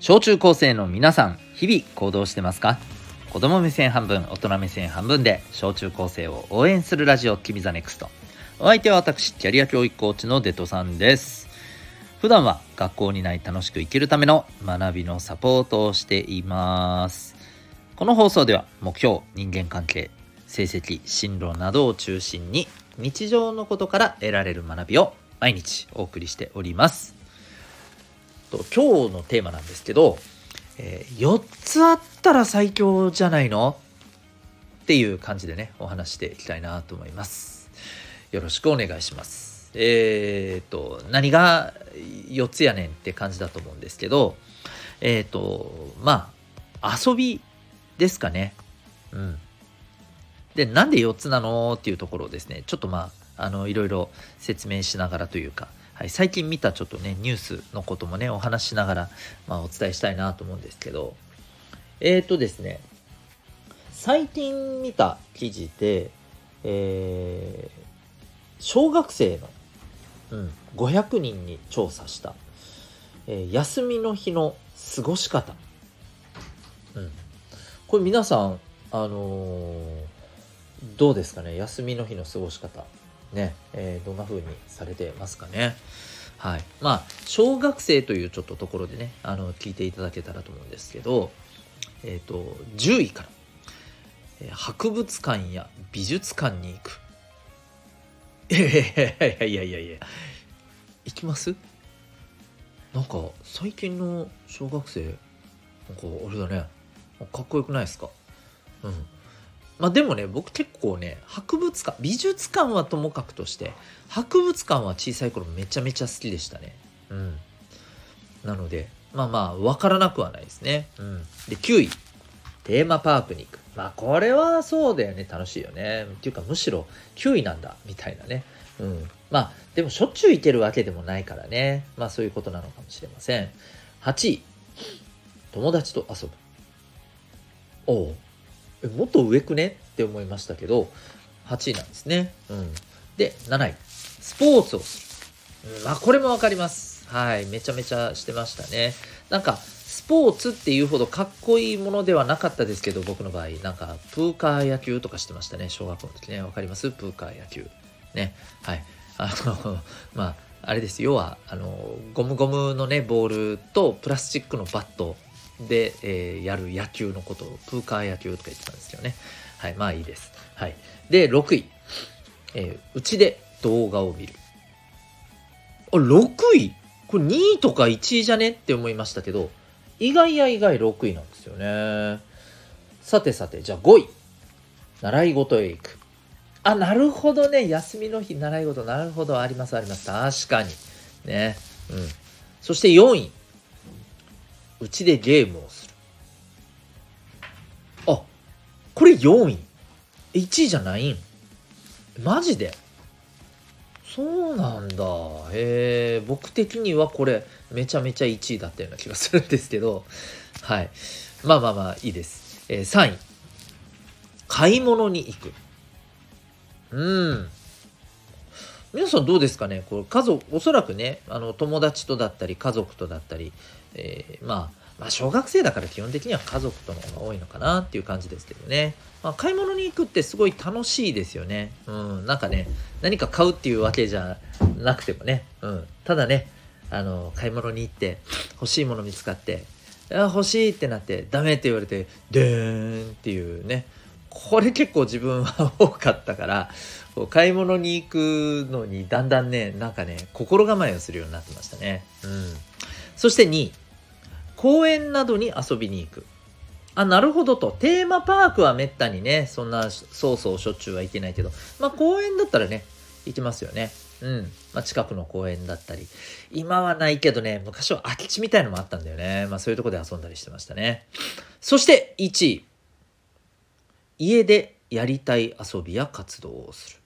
小中高生の皆さん日々行動してますか？子供目線半分大人目線半分で小中高生を応援するラジオ「君 the NEXT。お相手は私キャリア教育コーチのデトさんです。普段は学校にない楽しく生きるための学びのサポートをしています。この放送では目標人間関係成績進路などを中心に日常のことから得られる学びを毎日お送りしております。と今日のテーマなんですけど、えー、4つあったら最強じゃないの？っていう感じでねお話していきたいなと思います。よろしくお願いします。えっ、ー、と何が4つやねんって感じだと思うんですけどえっ、ー、とまあ遊びですかね。うん。でなんで4つなの？っていうところをですねちょっとまああのいろいろ説明しながらというかはい、最近見たちょっとねニュースのこともねお話しながら、まあ、お伝えしたいなと思うんですけど。えっ、ー、とですね最近見た記事で、えー、小学生の、うん、500人に調査した、えー、休みの日の過ごし方、うん、これ皆さんあのー、どうですかね休みの日の過ごし方。ね、えー、どんな風にされてますかね。はい。まあ、小学生というちょっとところでね、あの、聞いていただけたらと思うんですけど、えっ、ー、と、10位から、えー、博物館や美術館に行く。いやいやいやいやいやいや、行きます？なんか、最近の小学生、なんか、あれだね、かっこよくないですか？うん。まあでもね僕結構ね博物館美術館はともかくとして博物館は小さい頃めちゃめちゃ好きでしたね。うん。なのでまあまあ分からなくはないですね。うん。で9位テーマパークに行く。まあこれはそうだよね。楽しいよね。っていうかむしろ9位なんだみたいなね。うん。まあでもしょっちゅう行けるわけでもないからね。まあそういうことなのかもしれません。8位友達と遊ぶ。おおもっと上くね？って思いましたけど8位なんですね。うん、で7位。スポーツをする、うん、まあこれも分かります。はい。めちゃめちゃしてましたね。なんかスポーツっていうほどかっこいいものではなかったですけど僕の場合。なんかプーカー野球とかしてましたね。小学校の時ね。分かります？プーカー野球。ね。はい。あの まああれです。要はあのゴムゴムのねボールとプラスチックのバットで、えー、やる野球のことをプーカー野球とか言ってたんですけどね。はい、まあいいです。はい。で、6位。えー、うちで動画を見る。あ、6位？これ2位とか1位じゃね？って思いましたけど、意外や意外6位なんですよね。さてさて、じゃあ5位。習い事へ行く。あ、なるほどね。休みの日、習い事、なるほど。あります、あります。確かに。ね。うん。そして4位。うちでゲームをする。あ、これ4位。1位じゃないん？マジで？そうなんだ。へえ、僕的にはこれめちゃめちゃ1位だったような気がするんですけど、はい。まあまあまあいいです。えー、3位。買い物に行く。うん。皆さんどうですかね？これ家族、おそらくね、あの友達とだったり家族とだったり、えー、まあ、まあ、小学生だから基本的には家族との方が多いのかなっていう感じですけどね。まあ、買い物に行くってすごい楽しいですよね。うん、なんかね、何か買うっていうわけじゃなくてもね、うん、ただね、あの、買い物に行って欲しいもの見つかって、あ欲しいってなってダメって言われて、でーんっていうね、これ結構自分は多かったから、こう買い物に行くのにだんだんね、なんかね、心構えをするようになってましたね。うん。そして2位、公園などに遊びに行く。あ、なるほどと。テーマパークはめったにね、そんなそうそうしょっちゅうは行けないけど、まあ公園だったらね、行きますよね。うん。まあ近くの公園だったり。今はないけどね、昔は空き地みたいのもあったんだよね。まあそういうとこで遊んだりしてましたね。そして1位。家でやりたい遊びや活動をする。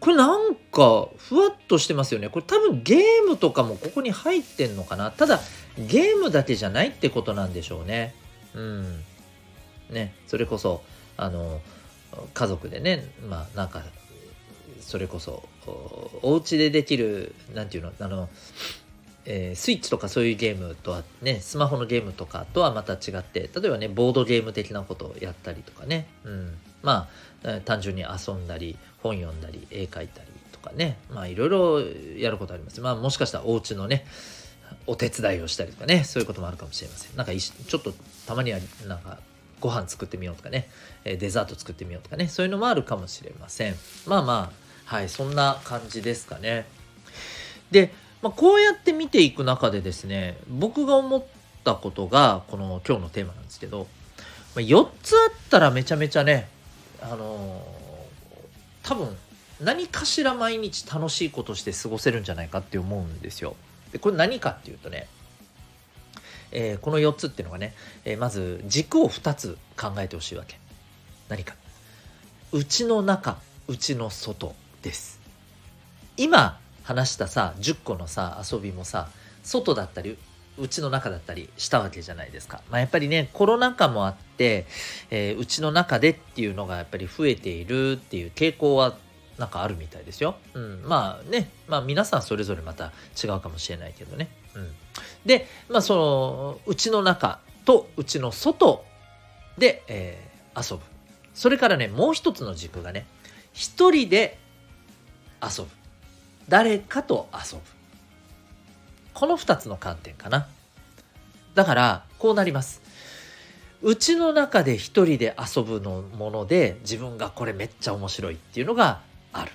これなんかふわっとしてますよね。これ多分ゲームとかもここに入ってんのかな。ただゲームだけじゃないってことなんでしょうね。うん。ね、それこそあの家族でね、まあなんかそれこそお家でできるなんていうのあのえー、スイッチとかそういうゲームとはねスマホのゲームとかとはまた違って例えばねボードゲーム的なことをやったりとかね、うん、まあ単純に遊んだり本読んだり絵描いたりとかねまあいろいろやることありますまあもしかしたらお家のねお手伝いをしたりとかねそういうこともあるかもしれません。なんかちょっとたまにはなんかご飯作ってみようとかねデザート作ってみようとかねそういうのもあるかもしれません。まあまあはいそんな感じですかね。でまあ、こうやって見ていく中でですね僕が思ったことがこの今日のテーマなんですけど、4つあったらめちゃめちゃねあのー、多分何かしら毎日楽しいことして過ごせるんじゃないかって思うんですよ。でこれ何かっていうとね、えー、この4つっていうのがね、えー、まず軸を2つ考えてほしいわけ。何か。内の中、内の外です。今話したさ10個のさ遊びもさ外だったりうちの中だったりしたわけじゃないですか。まあ、やっぱりねコロナ禍もあって、えー、うちの中でっていうのがやっぱり増えているっていう傾向はなんかあるみたいですよ。うん、まあね、まあ皆さんそれぞれまた違うかもしれないけどね。うん、で、まあそのうちの中とうちの外で、えー、遊ぶ。それからね、もう一つの軸がね、一人で遊ぶ。誰かと遊ぶ。この2つの観点かな。だから、こうなります。うちの中で一人で遊ぶのもので自分がこれめっちゃ面白いっていうのがある。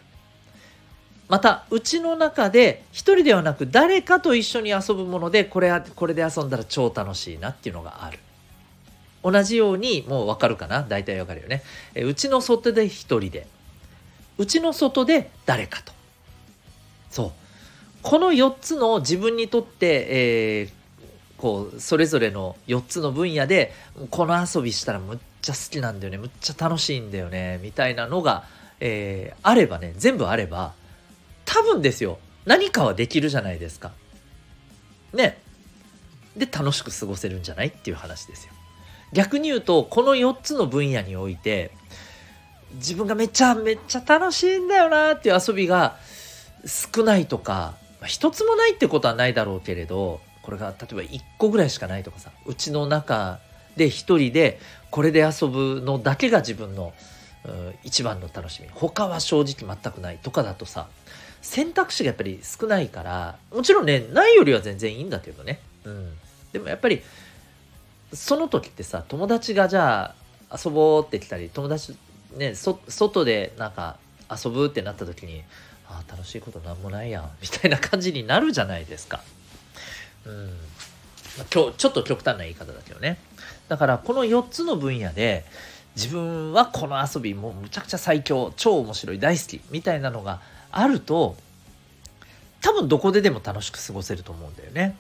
また、うちの中で一人ではなく誰かと一緒に遊ぶものでこれこれで遊んだら超楽しいなっていうのがある。同じようにもうわかるかな？大体わかるよね。えうちの外で一人で。うちの外で誰かと。そうこの4つの自分にとって、えー、こうそれぞれの4つの分野でこの遊びしたらむっちゃ好きなんだよねむっちゃ楽しいんだよねみたいなのが、えー、あればね全部あれば多分ですよ何かはできるじゃないですか。ね。で楽しく過ごせるんじゃないっていう話ですよ。逆に言うとこの4つの分野において自分がめちゃめちゃ楽しいんだよなっていう遊びが少ないとか、まあ、一つもないってことはないだろうけれどこれが例えば1個ぐらいしかないとかさうちの中で一人でこれで遊ぶのだけが自分の一番の楽しみ他は正直全くないとかだとさ選択肢がやっぱり少ないからもちろんねないよりは全然いいんだけどね、うん、でもやっぱりその時ってさ友達がじゃあ遊ぼうって来たり友達ね外でなんか遊ぶってなった時にあ楽しいことなんもないやんみたいな感じになるじゃないですか。うん。ま、今日ちょっと極端な言い方だけどね。だからこの4つの分野で自分はこの遊びもうむちゃくちゃ最強超面白い大好きみたいなのがあると多分どこででも楽しく過ごせると思うんだよね。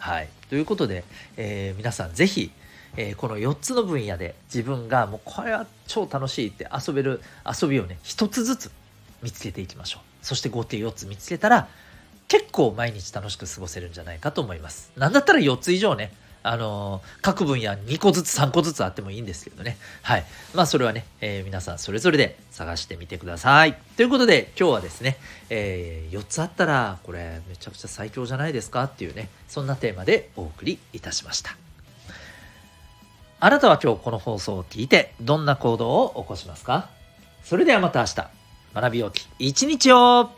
はい。ということで、えー、皆さん是非えー、この4つの分野で自分がもうこれは超楽しいって遊べる遊びをね一つずつ見つけていきましょう。そして合計4つ見つけたら結構毎日楽しく過ごせるんじゃないかと思います。なんだったら4つ以上ね、あの、各分野2個ずつ3個ずつあってもいいんですけどね。はい。まあそれはね、えー、皆さんそれぞれで探してみてください。ということで今日はですね、えー、4つあったらこれめちゃくちゃ最強じゃないですかっていうね、そんなテーマでお送りいたしました。あなたは今日この放送を聞いてどんな行動を起こしますか？それではまた明日。学びよき一日を